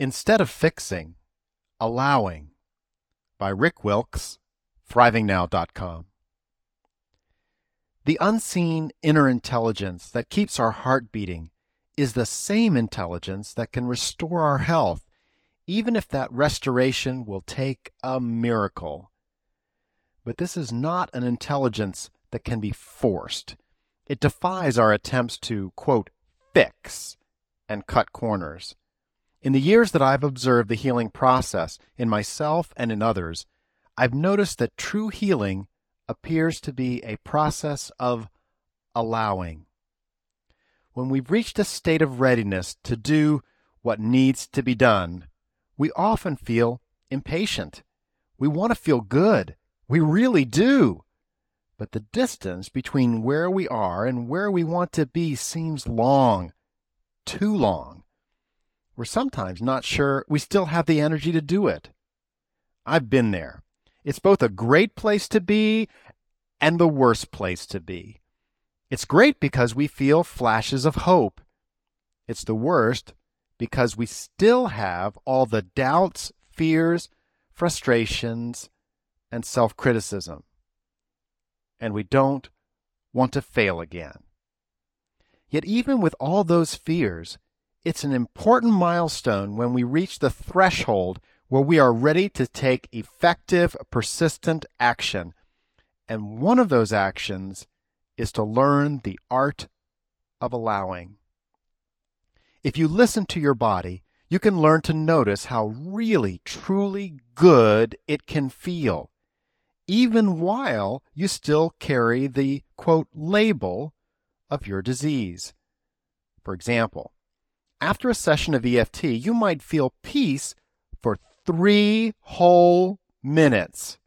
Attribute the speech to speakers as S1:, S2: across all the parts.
S1: Instead of Fixing, Allowing by Rick Wilkes, thrivingnow.com. The unseen inner intelligence that keeps our heart beating is the same intelligence that can restore our health, even if that restoration will take a miracle. But this is not an intelligence that can be forced. It defies our attempts to, quote, fix and cut corners. In the years that I've observed the healing process in myself and in others, I've noticed that true healing appears to be a process of allowing. When we've reached a state of readiness to do what needs to be done, we often feel impatient. We want to feel good. We really do. But the distance between where we are and where we want to be seems long, too long. We're sometimes not sure we still have the energy to do it. I've been there. It's both a great place to be and the worst place to be. It's great because we feel flashes of hope. It's the worst because we still have all the doubts, fears, frustrations, and self criticism. And we don't want to fail again. Yet, even with all those fears, it's an important milestone when we reach the threshold where we are ready to take effective, persistent action. And one of those actions is to learn the art of allowing. If you listen to your body, you can learn to notice how really, truly good it can feel, even while you still carry the quote label of your disease. For example, after a session of EFT, you might feel peace for three whole minutes.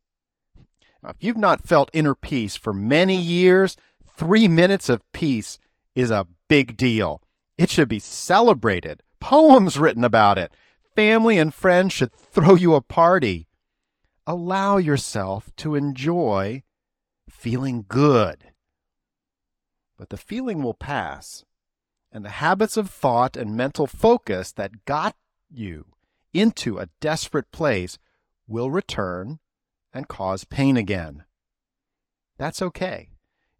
S1: Now, if you've not felt inner peace for many years, three minutes of peace is a big deal. It should be celebrated, poems written about it. Family and friends should throw you a party. Allow yourself to enjoy feeling good. But the feeling will pass and the habits of thought and mental focus that got you into a desperate place will return and cause pain again. That's okay.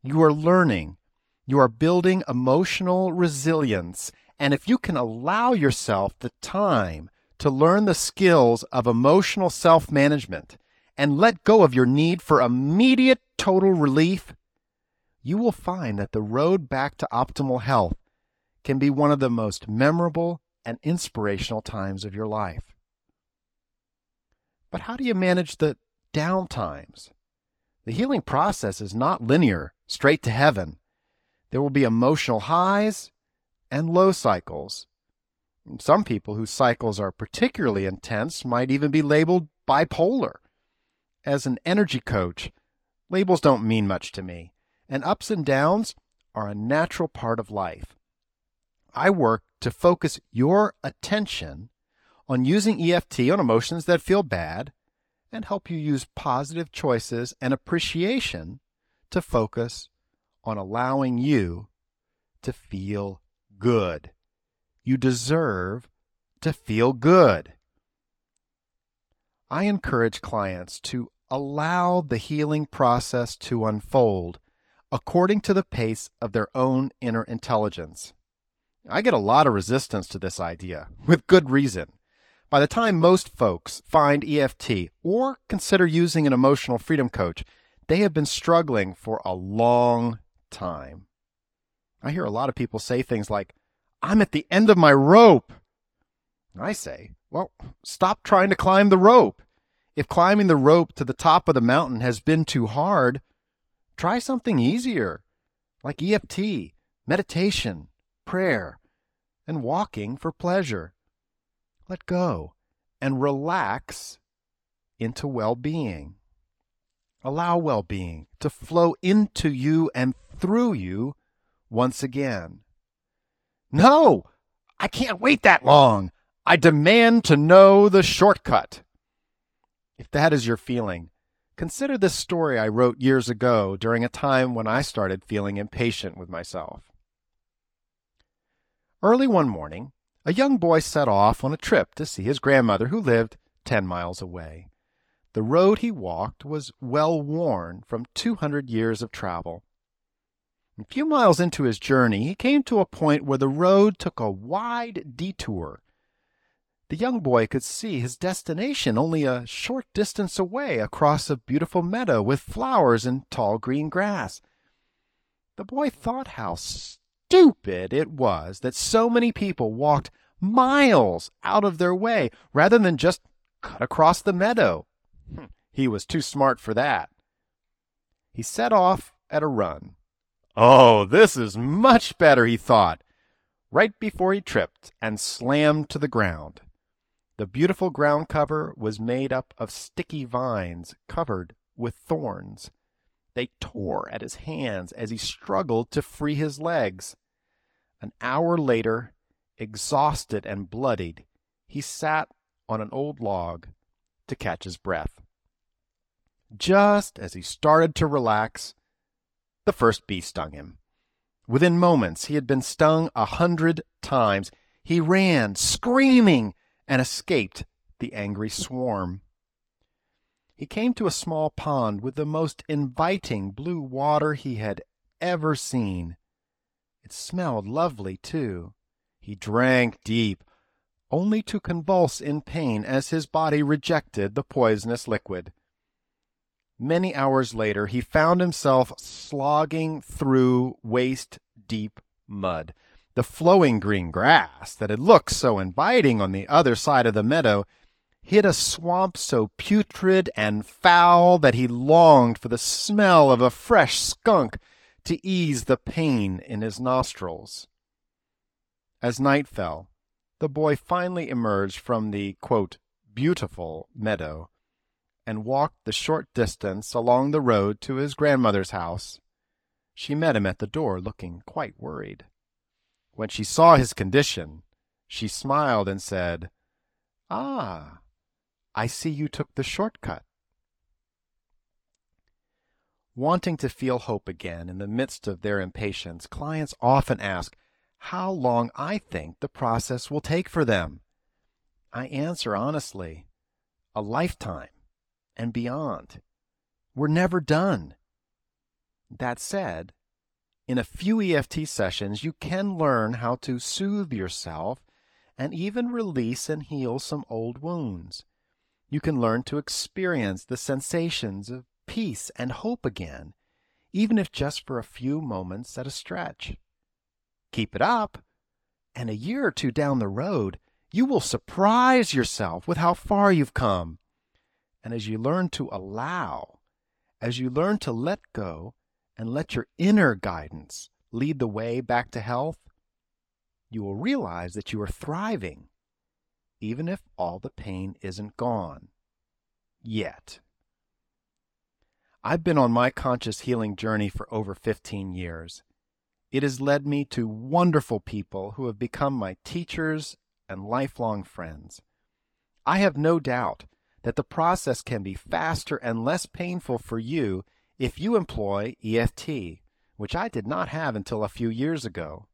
S1: You are learning. You are building emotional resilience. And if you can allow yourself the time to learn the skills of emotional self management and let go of your need for immediate total relief, you will find that the road back to optimal health can be one of the most memorable and inspirational times of your life. But how do you manage the down times? The healing process is not linear, straight to heaven. There will be emotional highs and low cycles. Some people whose cycles are particularly intense might even be labeled bipolar. As an energy coach, labels don't mean much to me, and ups and downs are a natural part of life. I work to focus your attention on using EFT on emotions that feel bad and help you use positive choices and appreciation to focus on allowing you to feel good. You deserve to feel good. I encourage clients to allow the healing process to unfold according to the pace of their own inner intelligence. I get a lot of resistance to this idea, with good reason. By the time most folks find EFT or consider using an emotional freedom coach, they have been struggling for a long time. I hear a lot of people say things like, I'm at the end of my rope. I say, well, stop trying to climb the rope. If climbing the rope to the top of the mountain has been too hard, try something easier, like EFT, meditation, prayer, and walking for pleasure. Let go and relax into well being. Allow well being to flow into you and through you once again. No, I can't wait that long. I demand to know the shortcut. If that is your feeling, consider this story I wrote years ago during a time when I started feeling impatient with myself. Early one morning, a young boy set off on a trip to see his grandmother who lived ten miles away. The road he walked was well worn from two hundred years of travel. A few miles into his journey, he came to a point where the road took a wide detour. The young boy could see his destination only a short distance away across a beautiful meadow with flowers and tall green grass. The boy thought how stupid it was that so many people walked miles out of their way rather than just cut across the meadow. Hmm, he was too smart for that. He set off at a run. Oh, this is much better, he thought, right before he tripped and slammed to the ground. The beautiful ground cover was made up of sticky vines covered with thorns. They tore at his hands as he struggled to free his legs. An hour later, exhausted and bloodied, he sat on an old log to catch his breath. Just as he started to relax, the first bee stung him. Within moments, he had been stung a hundred times. He ran, screaming, and escaped the angry swarm. He came to a small pond with the most inviting blue water he had ever seen. It smelled lovely, too. He drank deep, only to convulse in pain as his body rejected the poisonous liquid. Many hours later, he found himself slogging through waist deep mud. The flowing green grass that had looked so inviting on the other side of the meadow hid a swamp so putrid and foul that he longed for the smell of a fresh skunk to ease the pain in his nostrils. As night fell, the boy finally emerged from the quote, beautiful meadow and walked the short distance along the road to his grandmother's house. She met him at the door, looking quite worried. When she saw his condition, she smiled and said, Ah, I see you took the shortcut. Wanting to feel hope again in the midst of their impatience, clients often ask how long I think the process will take for them. I answer honestly, a lifetime and beyond. We're never done. That said, in a few EFT sessions, you can learn how to soothe yourself and even release and heal some old wounds. You can learn to experience the sensations of peace and hope again, even if just for a few moments at a stretch. Keep it up, and a year or two down the road, you will surprise yourself with how far you've come. And as you learn to allow, as you learn to let go and let your inner guidance lead the way back to health, you will realize that you are thriving, even if all the pain isn't gone. Yet. I've been on my conscious healing journey for over 15 years. It has led me to wonderful people who have become my teachers and lifelong friends. I have no doubt that the process can be faster and less painful for you if you employ EFT, which I did not have until a few years ago.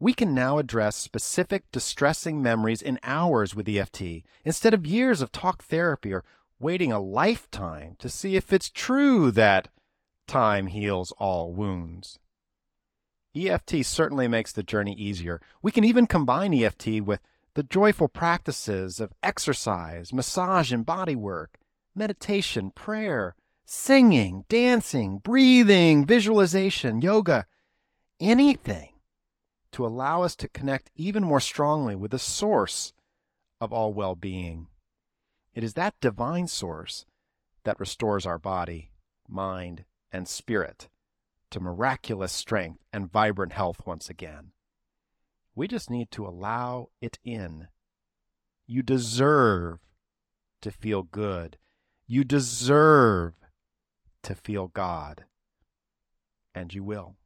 S1: We can now address specific distressing memories in hours with EFT instead of years of talk therapy or waiting a lifetime to see if it's true that time heals all wounds. EFT certainly makes the journey easier. We can even combine EFT with the joyful practices of exercise, massage and body work, meditation, prayer, singing, dancing, breathing, visualization, yoga, anything to allow us to connect even more strongly with the source of all well being. It is that divine source that restores our body, mind, and spirit to miraculous strength and vibrant health once again. We just need to allow it in. You deserve to feel good. You deserve to feel God. And you will.